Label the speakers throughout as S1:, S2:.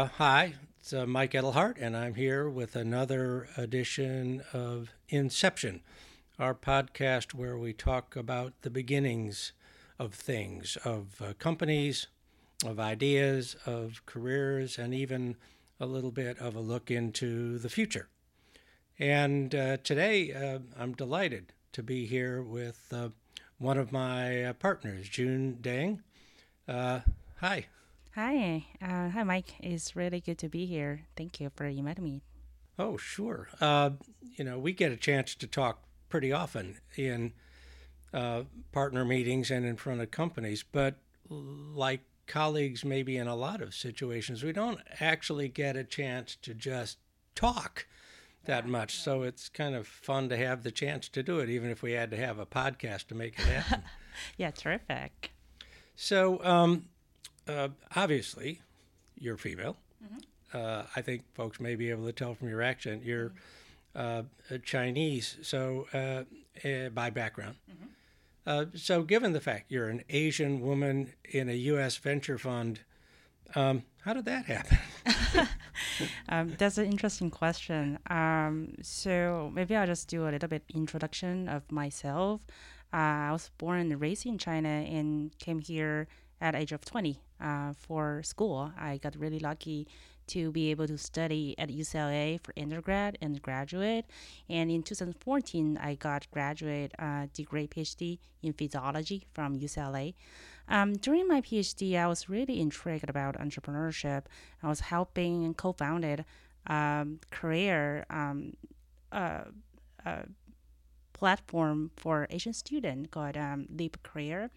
S1: uh, hi, it's uh, Mike Edelhart, and I'm here with another edition of Inception, our podcast where we talk about the beginnings of things, of uh, companies, of ideas, of careers, and even a little bit of a look into the future. And uh, today, uh, I'm delighted to be here with uh, one of my partners, June Deng. Uh, hi.
S2: Hi. Uh, hi, Mike. It's really good to be here. Thank you for inviting me.
S1: Oh, sure. you know, we get a chance to talk pretty often in uh, partner meetings and in front of companies. But like colleagues, maybe in a lot of situations, we don't actually get a chance to just talk that much. So it's kind of fun to have the chance to do it, even if we had to have a podcast to make it happen.
S2: yeah, terrific.
S1: So um, uh, obviously, you're female. Mm-hmm. Uh, I think folks may be able to tell from your accent you're uh, Chinese, so uh, eh, by background. Mm-hmm. Uh, so, given the fact you're an Asian woman in a U.S. venture fund, um, how did that happen?
S2: um, that's an interesting question. Um, so maybe I'll just do a little bit introduction of myself. Uh, I was born and raised in China and came here at age of 20 uh, for school. I got really lucky to be able to study at UCLA for undergrad and graduate. And in 2014, I got graduate uh, degree PhD in physiology from UCLA. Um, during my PhD, I was really intrigued about entrepreneurship. I was helping and co-founded um, career um, uh, uh, platform for Asian student called um, Leap Career.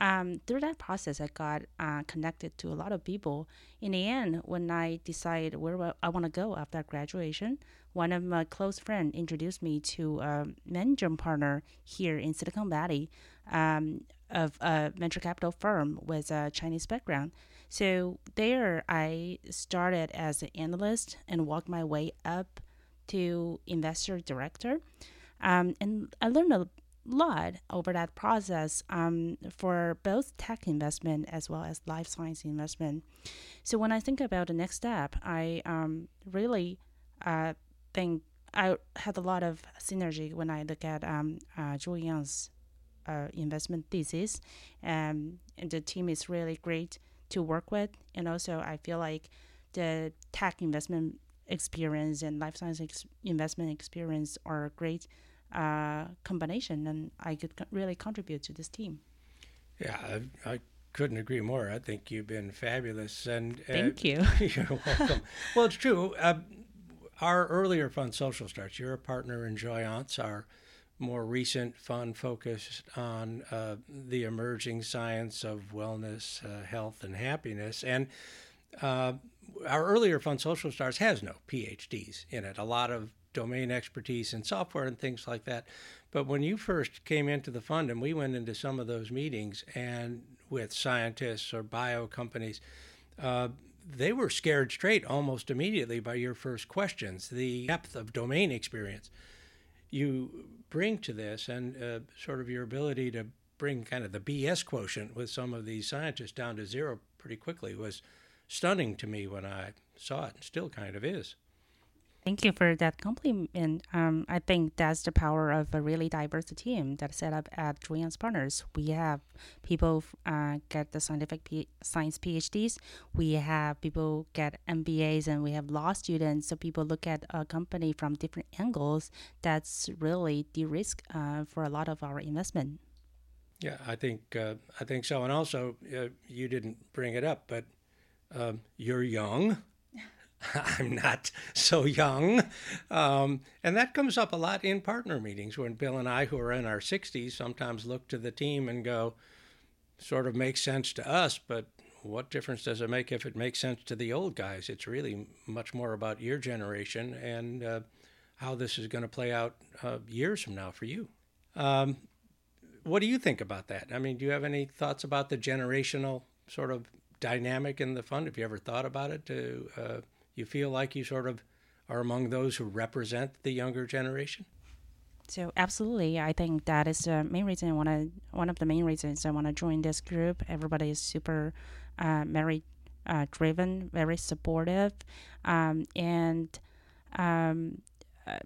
S2: Um, through that process, I got uh, connected to a lot of people. In the end, when I decided where I want to go after graduation, one of my close friends introduced me to a management partner here in Silicon Valley um, of a venture capital firm with a Chinese background. So there, I started as an analyst and worked my way up to investor director. Um, and I learned a lot over that process um, for both tech investment as well as life science investment. So when I think about the next step, I um, really uh, think I had a lot of synergy when I look at um, uh, Joyance uh, investment thesis, um, and the team is really great to work with. And also, I feel like the tech investment experience and life science ex- investment experience are great uh, combination, and I could co- really contribute to this team.
S1: Yeah, I, I, couldn't agree more. I think you've been fabulous, and
S2: uh, thank you.
S1: you're welcome. well, it's true. Uh, our earlier fund, Social Starts, you're a partner in Joyance, our more recent fund focused on uh, the emerging science of wellness, uh, health, and happiness. And uh, our earlier fund, Social Starts has no PhDs in it. A lot of domain expertise in software and things like that. But when you first came into the fund and we went into some of those meetings and with scientists or bio companies, uh, they were scared straight almost immediately by your first questions, the depth of domain experience you bring to this and uh, sort of your ability to bring kind of the BS quotient with some of these scientists down to zero pretty quickly was stunning to me when I saw it and still kind of is.
S2: Thank you for that compliment. Um, I think that's the power of a really diverse team that's set up at Joyance Partners. We have people uh, get the scientific P- science PhDs. We have people get MBAs, and we have law students. So people look at a company from different angles. That's really de-risk uh, for a lot of our investment.
S1: Yeah, I think uh, I think so. And also, uh, you didn't bring it up, but um, you're young I'm not so young. Um, and that comes up a lot in partner meetings when Bill and I, who are in our 60s, sometimes look to the team and go, sort of makes sense to us, but what difference does it make if it makes sense to the old guys? It's really much more about your generation and uh, how this is going to play out uh, years from now for you. Um, what do you think about that? I mean, do you have any thoughts about the generational sort of dynamic in the fund? Have you ever thought about it to uh, you feel like you sort of are among those who represent the younger generation?
S2: So absolutely, I think that is the main reason I want to. One of the main reasons I want to join this group. Everybody is super uh, married uh, driven, very supportive, um, and um, uh,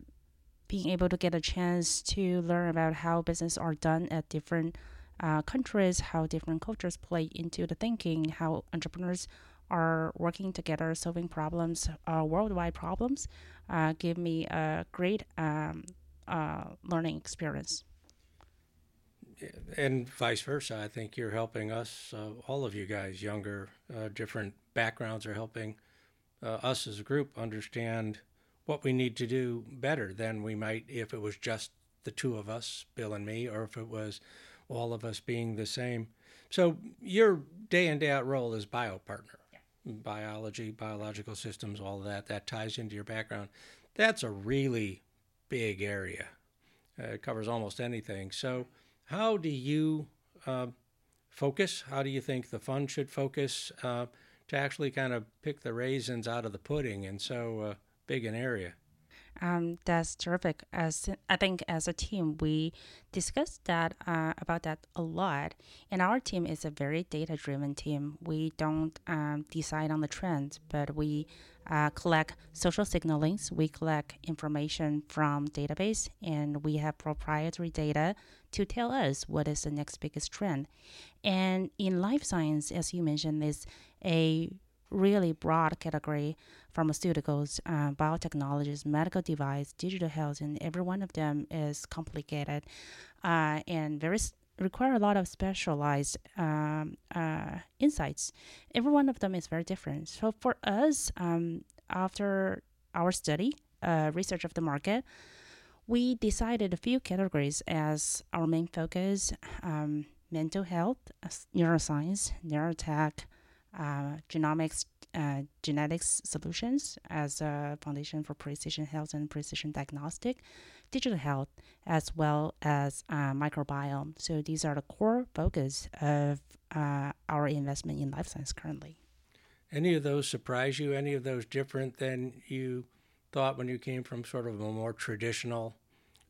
S2: being able to get a chance to learn about how business are done at different uh, countries, how different cultures play into the thinking, how entrepreneurs are working together, solving problems, uh, worldwide problems, uh, give me a great um, uh, learning experience.
S1: And vice versa. I think you're helping us, uh, all of you guys, younger, uh, different backgrounds, are helping uh, us as a group understand what we need to do better than we might if it was just the two of us, Bill and me, or if it was all of us being the same. So your day in day out role is bio partner. Biology, biological systems, all of that that ties into your background. That's a really big area. Uh, it covers almost anything. So how do you uh, focus? How do you think the fund should focus uh, to actually kind of pick the raisins out of the pudding in so uh, big an area?
S2: Um, that's terrific. As I think, as a team, we discussed that uh, about that a lot. And our team is a very data-driven team. We don't um, decide on the trends, but we uh, collect social signalings. We collect information from database, and we have proprietary data to tell us what is the next biggest trend. And in life science, as you mentioned, is a really broad category pharmaceuticals, uh, biotechnologies, medical device, digital health, and every one of them is complicated uh, and very require a lot of specialized um, uh, insights. Every one of them is very different. So for us, um, after our study, uh, research of the market, we decided a few categories as our main focus: um, mental health, neuroscience, neurotech, uh, genomics, uh, genetics solutions as a foundation for precision health and precision diagnostic, digital health, as well as uh, microbiome. So these are the core focus of uh, our investment in life science currently.
S1: Any of those surprise you? Any of those different than you thought when you came from sort of a more traditional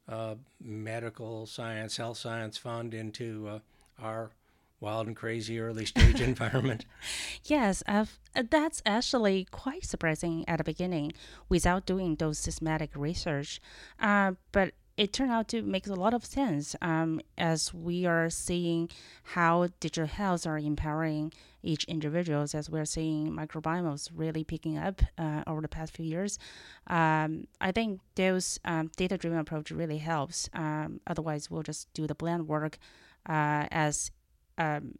S1: uh, medical science, health science fund into uh, our wild and crazy early stage environment.
S2: Yes, uh, that's actually quite surprising at the beginning without doing those systematic research. Uh, but it turned out to make a lot of sense um, as we are seeing how digital health are empowering each individuals as we're seeing microbiomes really picking up uh, over the past few years. Um, I think those um, data-driven approach really helps. Um, otherwise, we'll just do the bland work uh, as um,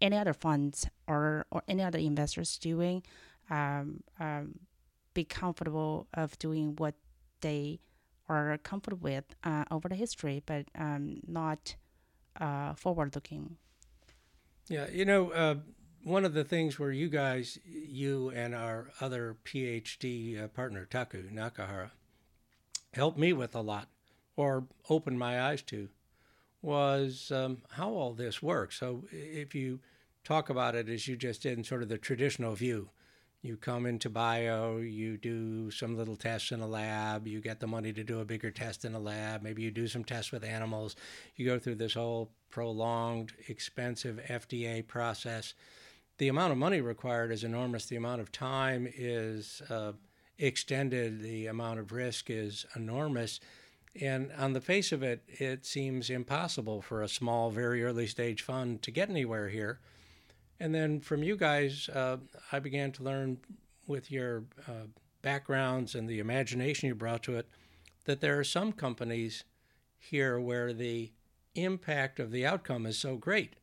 S2: any other funds or, or any other investors doing um, um, be comfortable of doing what they are comfortable with uh, over the history, but um, not uh, forward looking.
S1: Yeah, you know, uh, one of the things where you guys, you and our other PhD uh, partner, Taku Nakahara, helped me with a lot or opened my eyes to was um, how all this works. So if you talk about it as you just did in sort of the traditional view, you come into bio, you do some little tests in a lab, you get the money to do a bigger test in a lab, maybe you do some tests with animals, you go through this whole prolonged, expensive FDA process. The amount of money required is enormous, the amount of time is uh, extended, the amount of risk is enormous. And on the face of it, it seems impossible for a small, very early stage fund to get anywhere here. And then from you guys, uh, I began to learn with your uh, backgrounds and the imagination you brought to it that there are some companies here where the impact of the outcome is so great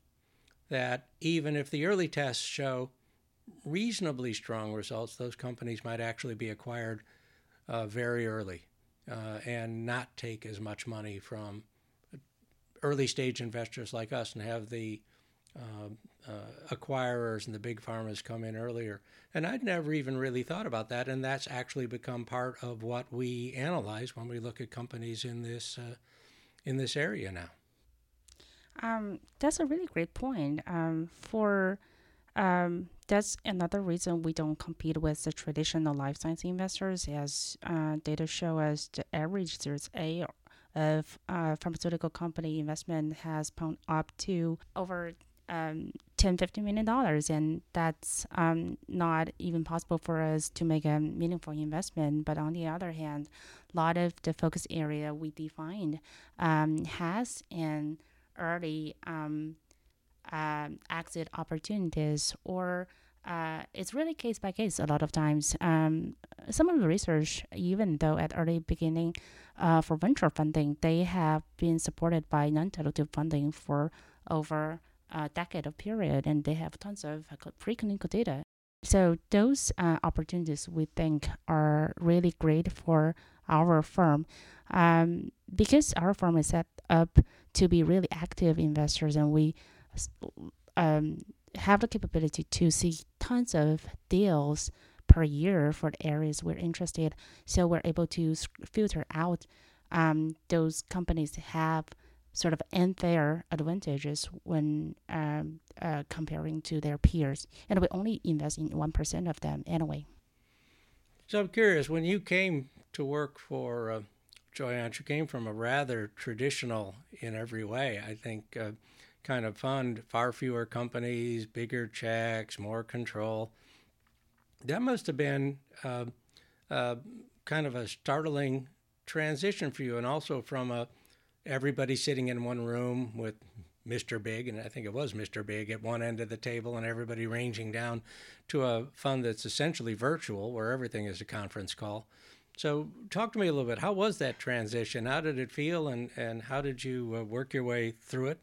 S1: that even if the early tests show reasonably strong results, those companies might actually be acquired uh, very early uh, and not take as much money from early stage investors like us and have the uh, uh, acquirers and the big pharmas come in earlier. And I'd never even really thought about that, and that's actually become part of what we analyze when we look at companies in this uh, in this area now.
S2: Um, that's a really great point. Um, for um, that's another reason we don't compete with the traditional life science investors, as uh, data show us the average Series A of uh, pharmaceutical company investment has pumped up to over um, 10 15 million dollars. And that's um, not even possible for us to make a meaningful investment. But on the other hand a lot of the focus area we defined um, has an early um, uh, exit opportunities or uh, it's really case by case a lot of times. Um, some of the research, even though at early beginning uh, for venture funding, they have been supported by non-dilutive funding for over a decade of period, and they have tons of preclinical data. So those uh, opportunities we think are really great for our firm um, because our firm is set up to be really active investors, and we um, have the capability to see tons of deals per year for the areas we're interested. So we're able to filter out um, those companies that have sort of unfair advantages when um, uh, comparing to their peers. And we only invest in 1% of them anyway.
S1: So I'm curious, when you came to work for uh, Joyance, you came from a rather traditional in every way. I think uh, kind of fund, far fewer companies, bigger checks, more control. That must have been uh, uh, kind of a startling transition for you, and also from a everybody sitting in one room with Mr. Big, and I think it was Mr. Big at one end of the table, and everybody ranging down to a fund that's essentially virtual, where everything is a conference call. So, talk to me a little bit. How was that transition? How did it feel, and, and how did you uh, work your way through it?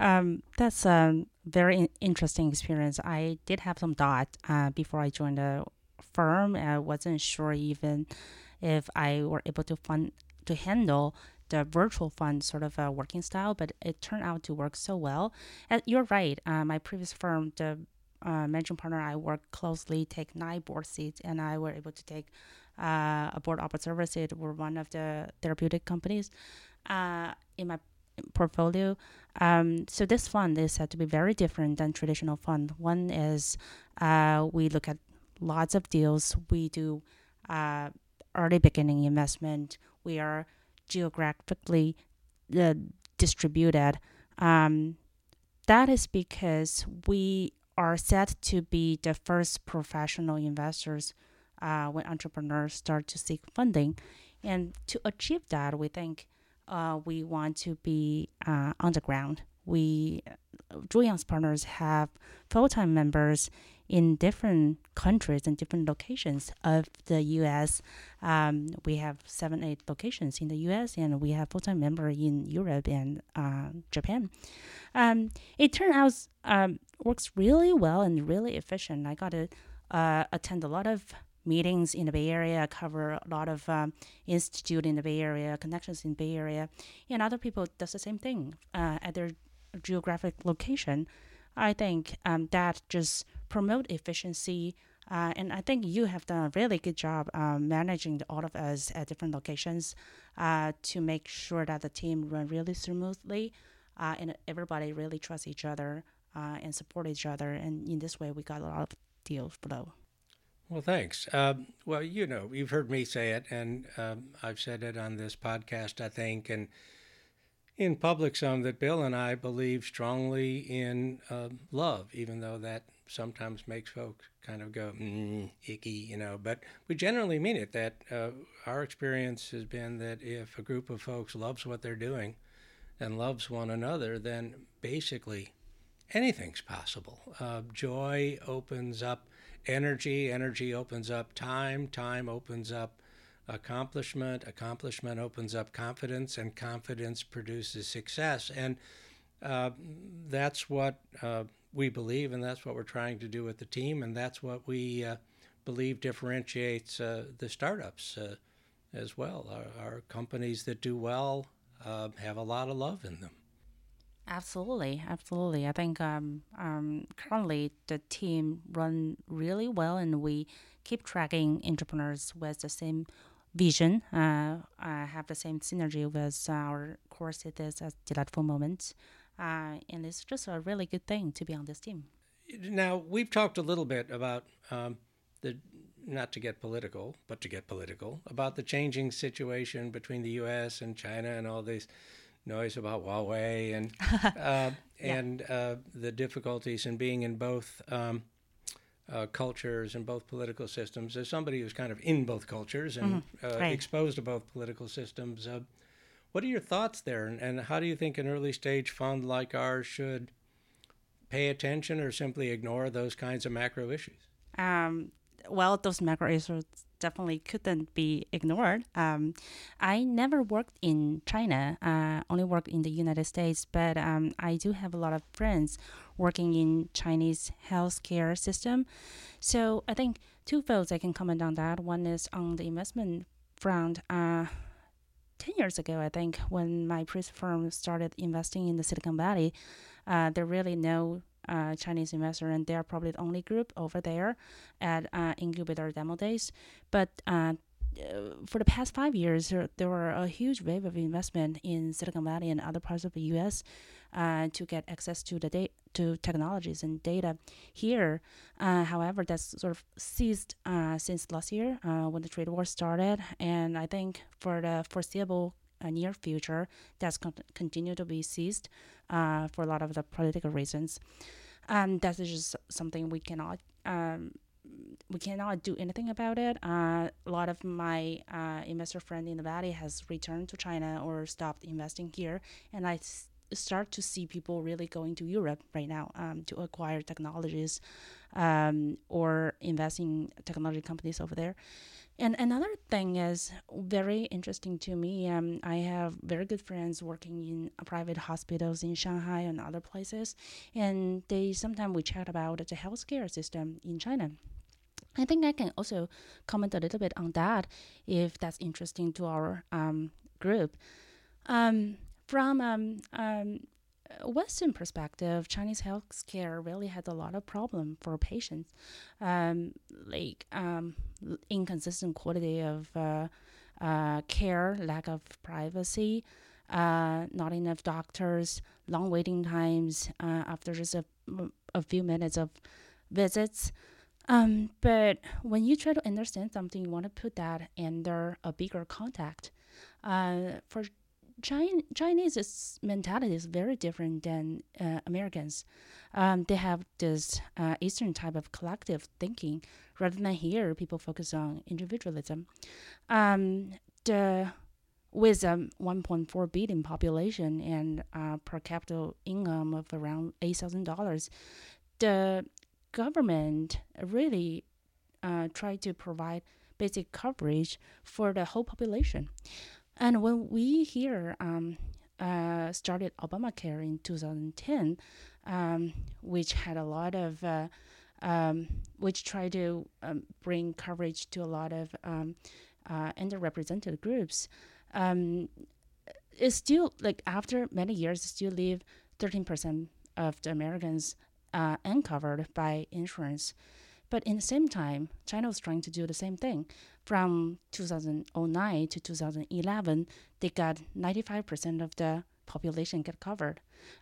S2: Um, that's a very interesting experience. I did have some doubt uh, before I joined the firm. I wasn't sure even if I were able to fund to handle the virtual fund sort of a working style, but it turned out to work so well. And you're right. Uh, my previous firm, the uh, managing partner I worked closely, take nine board seats, and I were able to take uh, a board observer seat for one of the therapeutic companies. Uh, in my portfolio. Um, so this fund is said to be very different than traditional fund. One is uh, we look at lots of deals. We do uh, early beginning investment. We are geographically uh, distributed. Um, that is because we are set to be the first professional investors uh, when entrepreneurs start to seek funding. And to achieve that, we think uh, we want to be uh, on the ground. We, Joyance partners have full-time members in different countries and different locations of the U.S. Um, we have seven, eight locations in the U.S. and we have full-time member in Europe and uh, Japan. Um, it turned out um, works really well and really efficient. I got to uh, attend a lot of meetings in the Bay Area, cover a lot of um, institute in the Bay Area, connections in Bay Area, and other people does the same thing uh, at their geographic location. I think um, that just promote efficiency. Uh, and I think you have done a really good job um, managing all of us at different locations uh, to make sure that the team run really smoothly uh, and everybody really trusts each other uh, and support each other. And in this way, we got a lot of deals flow.
S1: Well, thanks. Um, well, you know, you've heard me say it, and um, I've said it on this podcast, I think, and in public some that Bill and I believe strongly in uh, love, even though that sometimes makes folks kind of go mm, icky, you know. But we generally mean it. That uh, our experience has been that if a group of folks loves what they're doing and loves one another, then basically anything's possible. Uh, joy opens up energy, energy opens up time, time opens up accomplishment, accomplishment opens up confidence, and confidence produces success. And uh, that's what uh, we believe, and that's what we're trying to do with the team, and that's what we uh, believe differentiates uh, the startups uh, as well. Our, our, companies that do well uh, have a lot of love in them.
S2: Absolutely, absolutely. I think um, um, currently the team run really well, and we keep tracking entrepreneurs with the same vision. Uh, have the same synergy with our core cities as delightful moments, uh, and it's just a really good thing to be on this team.
S1: Now we've talked a little bit about um, the not to get political, but to get political about the changing situation between the U.S. and China and all these noise about Huawei and uh, and uh, the difficulties in being in both um, uh, cultures and both political systems. As somebody who's kind of in both cultures and
S2: Mm-hmm. Right.
S1: exposed to both political systems, uh, what are your thoughts there, and, and how do you think an early stage fund like ours should pay attention or simply ignore those kinds of macro issues?
S2: Um, well, those macro issues definitely couldn't be ignored. Um, I never worked in China, uh, only worked in the United States, but um, I do have a lot of friends working in Chinese healthcare system. So I think two folds I can comment on that. One is on the investment front. Uh, 10 years ago, I think, when my previous firm started investing in the Silicon Valley, uh, there really no uh, Chinese investor, and they are probably the only group over there at uh, incubator demo days. But uh, uh, for the past five years, there, were a huge wave of investment in Silicon Valley and other parts of the U.S. Uh, to get access to the data, to technologies and data here. Uh, however, that's sort of ceased uh, since last year uh, when the trade war started, and I think for the foreseeable near future, that's con- continue to be seized uh, for a lot of the political reasons. Um, that is just something we cannot um, we cannot do anything about it. Uh, a lot of my uh, investor friend in the valley has returned to China or stopped investing here, and I s- start to see people really going to Europe right now um, to acquire technologies um, or invest in technology companies over there. And another thing is very interesting to me. Um, I have very good friends working in private hospitals in Shanghai and other places, and they sometimes we chat about the healthcare system in China. I think I can also comment a little bit on that if that's interesting to our um, group. Um, from um, um, Western perspective, Chinese healthcare really had a lot of problem for patients, um, like um, inconsistent quality of uh, uh, care, lack of privacy, uh, not enough doctors, long waiting times uh, after just a, a few minutes of visits. Um, but when you try to understand something, you want to put that under a bigger context. Uh, for Chin- Chinese mentality is very different than uh, Americans. Um, they have this uh, Eastern type of collective thinking, rather than here, people focus on individualism. Um, the with a 1.4 billion population and uh, per capita income of around eight thousand dollars, the government really uh, try to provide basic coverage for the whole population. And when we here um, uh, started Obamacare in 2010, um, which had a lot of, uh, um, which tried to um, bring coverage to a lot of um, uh, underrepresented groups, um, it's still like after many years, still leave 13% of the Americans uh, uncovered by insurance. But in the same time, China was trying to do the same thing. From 2009 to 2011, they got 95% of the population get covered.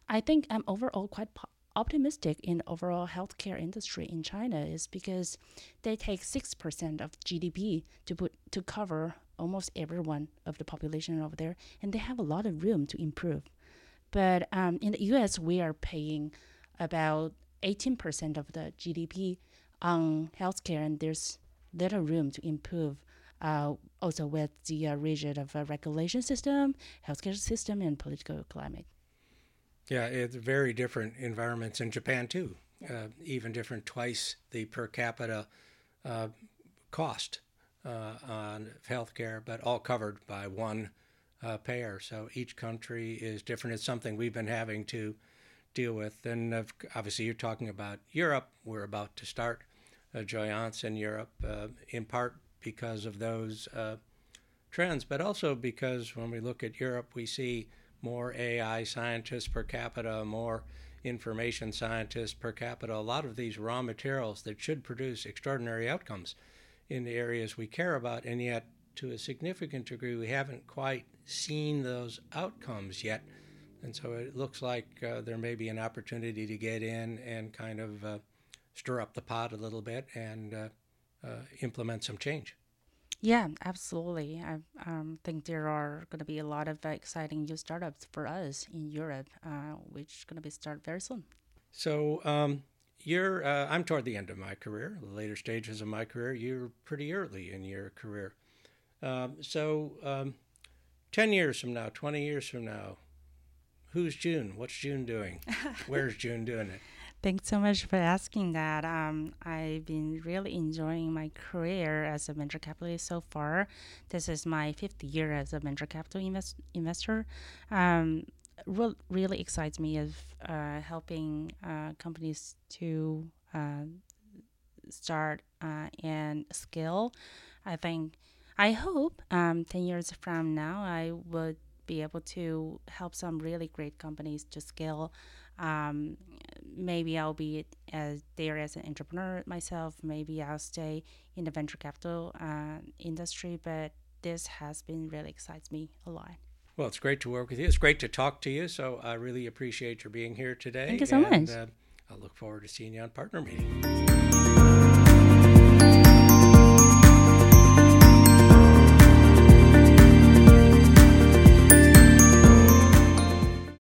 S2: I think I'm overall quite optimistic in overall healthcare industry in China is because they take 6% of GDP to put to cover almost everyone of the population over there, and they have a lot of room to improve. But um, in the U.S., we are paying about 18% of the GDP on healthcare, and there's little room to improve. Uh, also, with the uh, rigid of a regulation system, healthcare system, and political climate.
S1: Yeah, it's very different environments in Japan too. Uh, even different, twice the per capita uh, cost uh, on healthcare, but all covered by one uh, payer. So each country is different. It's something we've been having to deal with. And obviously, you're talking about Europe. We're about to start uh, Joyance in Europe, uh, in part because of those uh, trends, but also because when we look at Europe, we see more AI scientists per capita, more information scientists per capita, a lot of these raw materials that should produce extraordinary outcomes in the areas we care about, and yet to a significant degree, we haven't quite seen those outcomes yet. And so it looks like uh, there may be an opportunity to get in and kind of uh, stir up the pot a little bit and uh, uh, implement some change.
S2: Yeah, absolutely. I um, think there are going to be a lot of exciting new startups for us in Europe, uh, which is going to be start very soon.
S1: So um, you're, uh, I'm toward the end of my career, the later stages of my career. You're pretty early in your career. Um, so um, 10 years from now, 20 years from now, who's June? What's June doing? Where's June doing it?
S2: Thanks so much for asking that. Um, I've been really enjoying my career as a venture capitalist so far. This is my fifth year as a venture capital invest- investor. Um, what really excites me is uh, helping uh, companies to uh, start uh, and scale. I think, I hope um, 10 years from now, I would be able to help some really great companies to scale. Um, maybe I'll be as there as an entrepreneur myself. Maybe I'll stay in the venture capital uh, industry, but this has been really excites me a lot.
S1: Well, it's great to work with you. It's great to talk to you. So I really appreciate your being here today.
S2: Thank you so
S1: and,
S2: much.
S1: Uh, I look forward to seeing you on Partner Meeting.